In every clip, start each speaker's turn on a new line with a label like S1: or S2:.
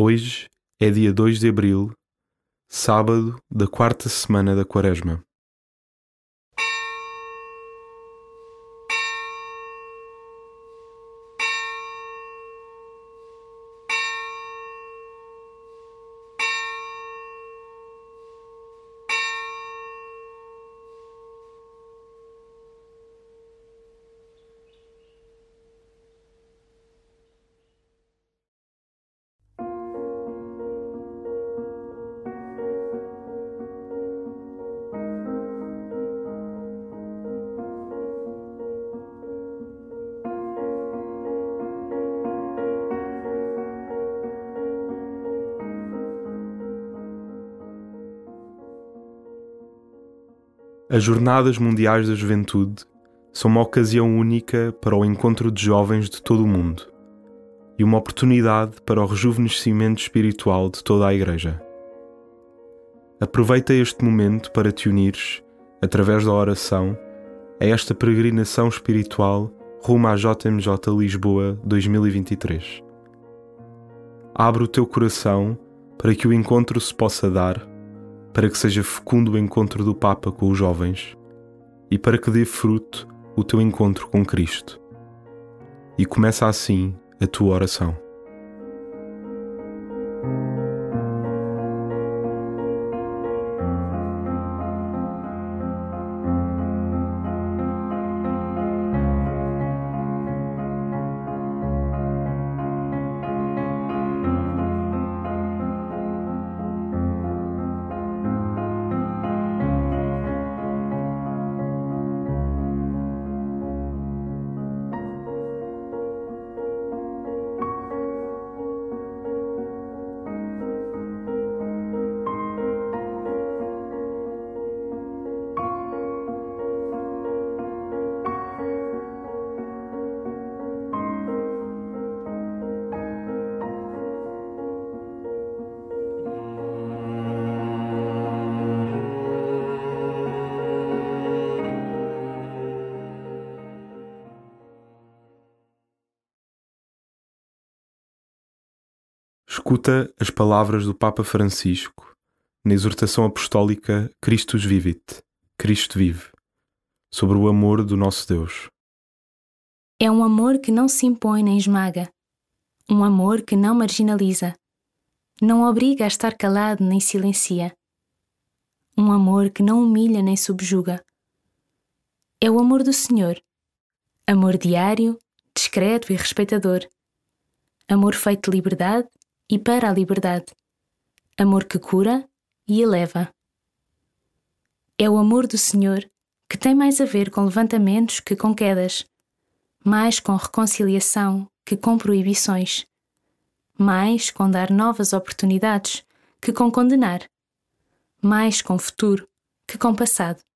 S1: Hoje é dia 2 de abril, sábado da quarta semana da Quaresma. As Jornadas Mundiais da Juventude são uma ocasião única para o encontro de jovens de todo o mundo e uma oportunidade para o rejuvenescimento espiritual de toda a Igreja. Aproveita este momento para te unires, através da oração, a esta peregrinação espiritual rumo à JMJ Lisboa 2023. Abre o teu coração para que o encontro se possa dar para que seja fecundo o encontro do Papa com os jovens e para que dê fruto o teu encontro com Cristo. E começa assim a tua oração. Escuta as palavras do Papa Francisco na exortação apostólica Christus Vivit, Cristo vive, sobre o amor do nosso Deus.
S2: É um amor que não se impõe nem esmaga, um amor que não marginaliza, não obriga a estar calado nem silencia, um amor que não humilha nem subjuga. É o amor do Senhor, amor diário, discreto e respeitador, amor feito de liberdade e para a liberdade, amor que cura e eleva. É o amor do Senhor que tem mais a ver com levantamentos que com quedas, mais com reconciliação que com proibições, mais com dar novas oportunidades que com condenar, mais com futuro que com passado.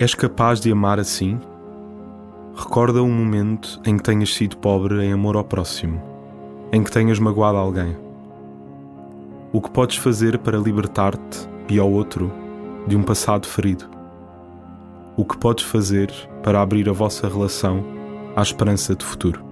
S1: És capaz de amar assim? Recorda um momento em que tenhas sido pobre em amor ao próximo, em que tenhas magoado alguém. O que podes fazer para libertar-te e ao outro de um passado ferido? O que podes fazer para abrir a vossa relação à esperança de futuro?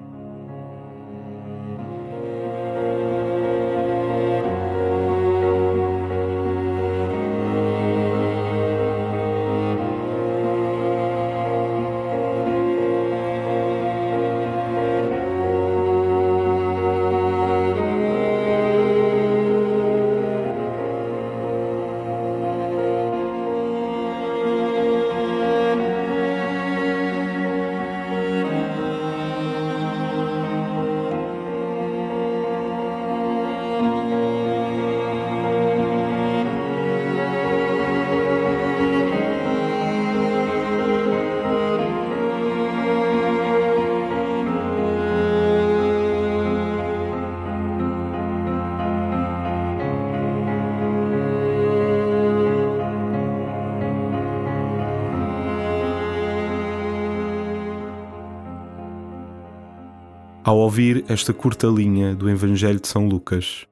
S1: Ao ouvir esta curta linha do Evangelho de São Lucas,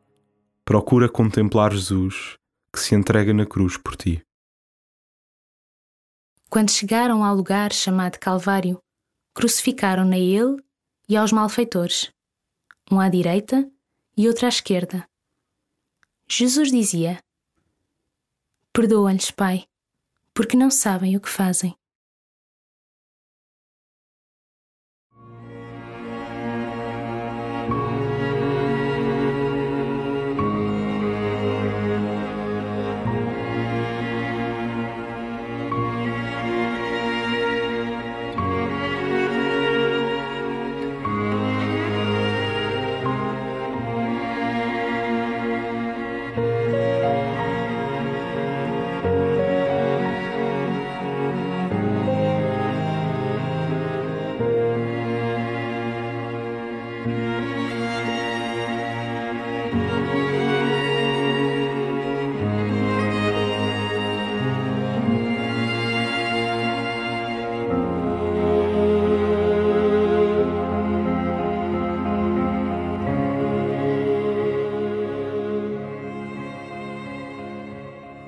S1: procura contemplar Jesus que se entrega na cruz por ti.
S2: Quando chegaram ao lugar chamado Calvário, crucificaram-na ele e aos malfeitores, um à direita e outro à esquerda. Jesus dizia: Perdoa-lhes, Pai, porque não sabem o que fazem.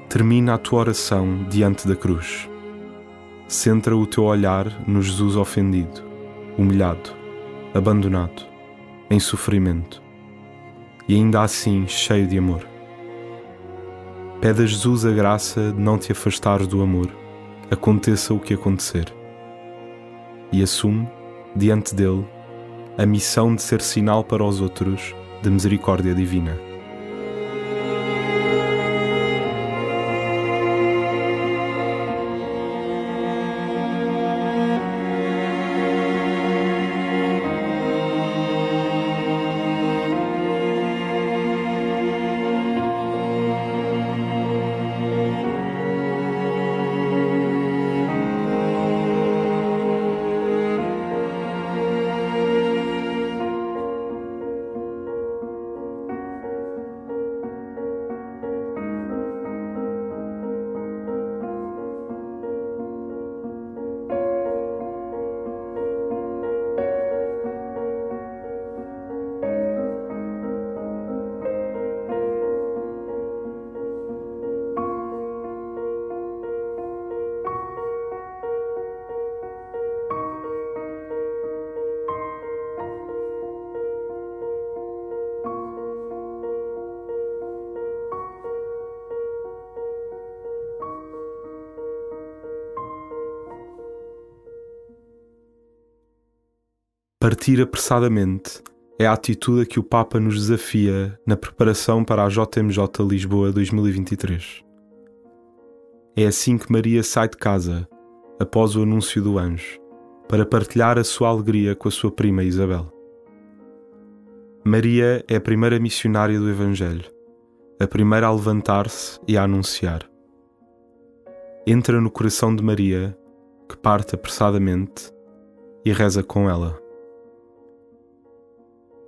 S1: Termina a tua oração diante da cruz. Centra o teu olhar no Jesus ofendido, humilhado, abandonado, em sofrimento e ainda assim cheio de amor. Pede a Jesus a graça de não te afastares do amor, aconteça o que acontecer. E assume, diante dele, a missão de ser sinal para os outros de misericórdia divina. Partir apressadamente é a atitude a que o Papa nos desafia na preparação para a JMJ Lisboa 2023. É assim que Maria sai de casa, após o anúncio do anjo, para partilhar a sua alegria com a sua prima Isabel. Maria é a primeira missionária do Evangelho, a primeira a levantar-se e a anunciar. Entra no coração de Maria, que parte apressadamente, e reza com ela.